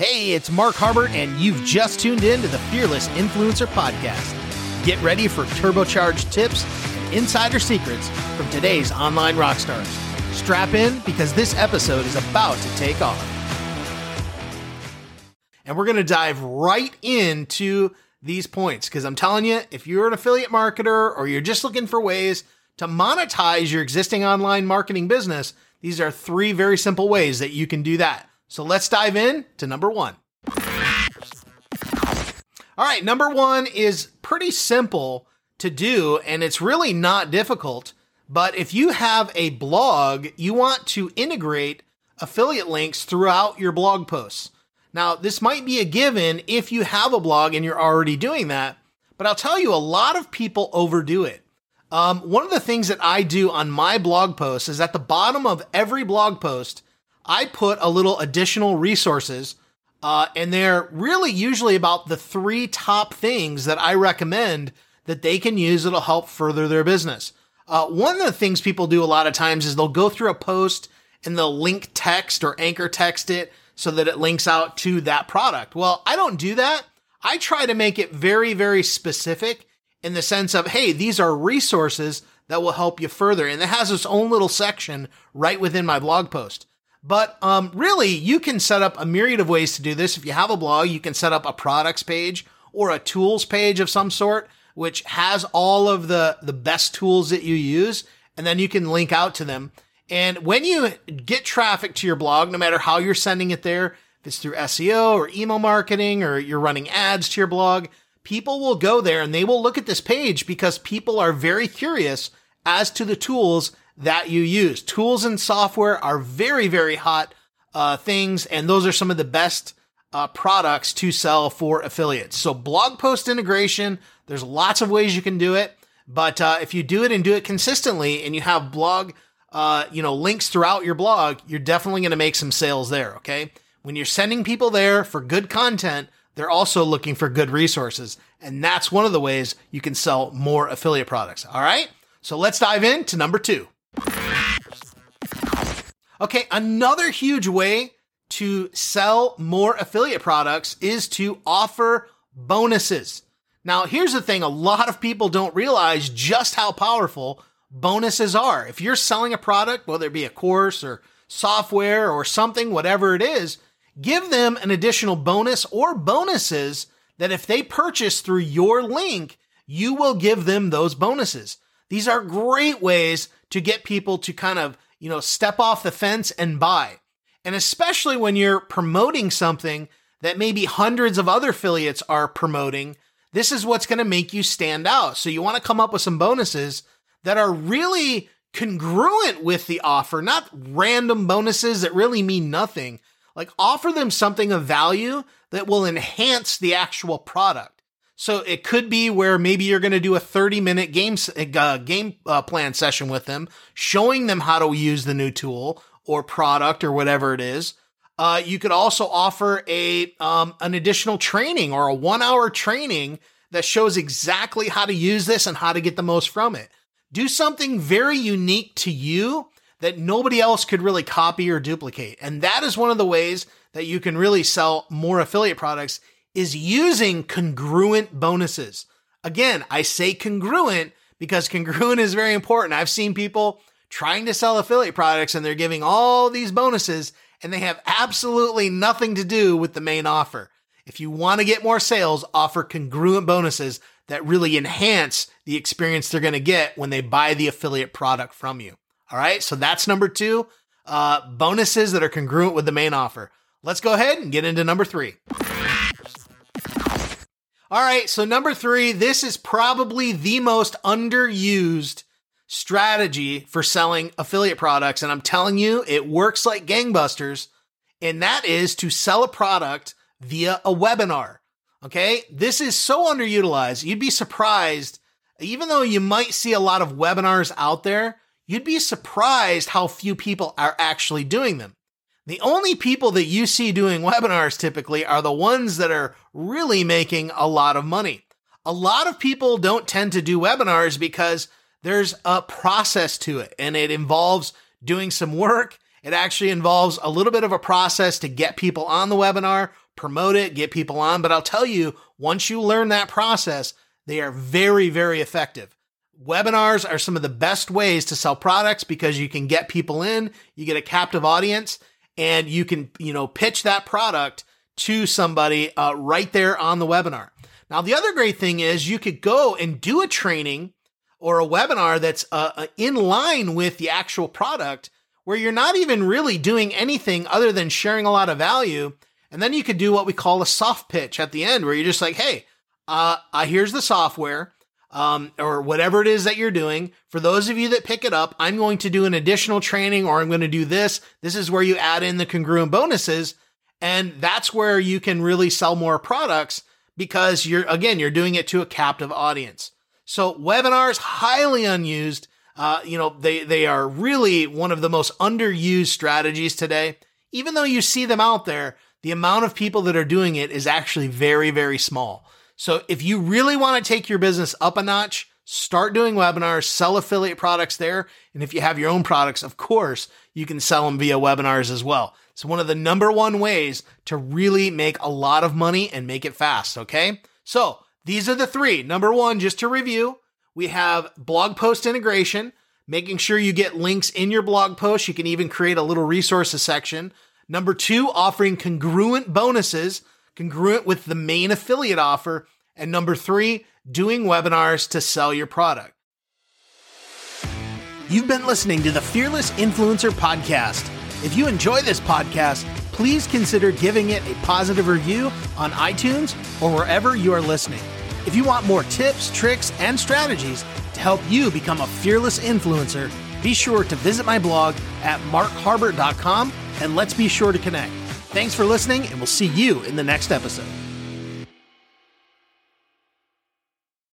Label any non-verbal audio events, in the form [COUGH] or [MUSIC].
Hey, it's Mark Harbert, and you've just tuned in to the Fearless Influencer Podcast. Get ready for turbocharged tips and insider secrets from today's online rock stars. Strap in because this episode is about to take off. And we're going to dive right into these points because I'm telling you, if you're an affiliate marketer or you're just looking for ways to monetize your existing online marketing business, these are three very simple ways that you can do that. So let's dive in to number one. All right, number one is pretty simple to do, and it's really not difficult. But if you have a blog, you want to integrate affiliate links throughout your blog posts. Now, this might be a given if you have a blog and you're already doing that, but I'll tell you, a lot of people overdo it. Um, one of the things that I do on my blog posts is at the bottom of every blog post, I put a little additional resources, uh, and they're really usually about the three top things that I recommend that they can use that'll help further their business. Uh, one of the things people do a lot of times is they'll go through a post and they'll link text or anchor text it so that it links out to that product. Well, I don't do that. I try to make it very, very specific in the sense of, hey, these are resources that will help you further. And it has its own little section right within my blog post. But um, really, you can set up a myriad of ways to do this. If you have a blog, you can set up a products page or a tools page of some sort, which has all of the, the best tools that you use, and then you can link out to them. And when you get traffic to your blog, no matter how you're sending it there, if it's through SEO or email marketing or you're running ads to your blog, people will go there and they will look at this page because people are very curious as to the tools that you use. Tools and software are very, very hot uh, things, and those are some of the best uh, products to sell for affiliates. So, blog post integration, there's lots of ways you can do it, but uh, if you do it and do it consistently, and you have blog, uh, you know, links throughout your blog, you're definitely going to make some sales there. Okay, when you're sending people there for good content, they're also looking for good resources, and that's one of the ways you can sell more affiliate products. All right, so let's dive into number two. Okay, another huge way to sell more affiliate products is to offer bonuses. Now, here's the thing a lot of people don't realize just how powerful bonuses are. If you're selling a product, whether it be a course or software or something, whatever it is, give them an additional bonus or bonuses that if they purchase through your link, you will give them those bonuses. These are great ways to get people to kind of, you know, step off the fence and buy. And especially when you're promoting something that maybe hundreds of other affiliates are promoting, this is what's going to make you stand out. So you want to come up with some bonuses that are really congruent with the offer, not random bonuses that really mean nothing. Like offer them something of value that will enhance the actual product. So it could be where maybe you're going to do a 30 minute game, uh, game uh, plan session with them, showing them how to use the new tool or product or whatever it is. Uh, you could also offer a um, an additional training or a one hour training that shows exactly how to use this and how to get the most from it. Do something very unique to you that nobody else could really copy or duplicate. And that is one of the ways that you can really sell more affiliate products is using congruent bonuses. Again, I say congruent because [LAUGHS] congruent is very important. I've seen people trying to sell affiliate products and they're giving all these bonuses and they have absolutely nothing to do with the main offer. If you want to get more sales, offer congruent bonuses that really enhance the experience they're going to get when they buy the affiliate product from you. All right. So that's number two, uh, bonuses that are congruent with the main offer. Let's go ahead and get into number three. All right, so number three, this is probably the most underused strategy for selling affiliate products. And I'm telling you, it works like gangbusters. And that is to sell a product via a webinar. Okay. This is so underutilized. You'd be surprised, even though you might see a lot of webinars out there, you'd be surprised how few people are actually doing them. The only people that you see doing webinars typically are the ones that are really making a lot of money. A lot of people don't tend to do webinars because there's a process to it and it involves doing some work It actually involves a little bit of a process to get people on the webinar, promote it, get people on. But I'll tell you, once you learn that process, they are very, very effective. Webinars are some of the best ways to sell products because you can get people in, you get a captive audience, and you can, you know, pitch that product to somebody uh, right there on the webinar. Now, the other great thing is you could go and do a training or a webinar that's uh, uh in line with the actual product where you're not even really doing anything other than sharing a lot of value. And then you could do what we call a soft pitch at the end, where you're just like, hey, uh, uh, here's the software. Um, or whatever it is that you're doing. For those of you that pick it up, I'm going to do an additional training or I'm going to do this. This is where you add in the congruent bonuses. And that's where you can really sell more products because you're, again, you're doing it to a captive audience. So webinars, highly unused. Uh, you know, they, they are really one of the most underused strategies today. Even though you see them out there, the amount of people that are doing it is actually very, very small. So if you really want to take your business up a notch, start doing webinars, sell affiliate products there. And if you have your own products, of course, you can sell them via webinars as well. It's one of the number one ways to really make a lot of money and make it fast. Okay. So these are the three. Number one, just to review, we have blog post integration, making sure you get links in your blog post. You can even create a little resources section. Number two, offering congruent bonuses, congruent with the main affiliate offer. And number three, doing webinars to sell your product. You've been listening to the Fearless Influencer Podcast. If you enjoy this podcast, please consider giving it a positive review on iTunes or wherever you are listening. If you want more tips, tricks, and strategies to help you become a fearless influencer, be sure to visit my blog at markharbert.com and let's be sure to connect. Thanks for listening, and we'll see you in the next episode.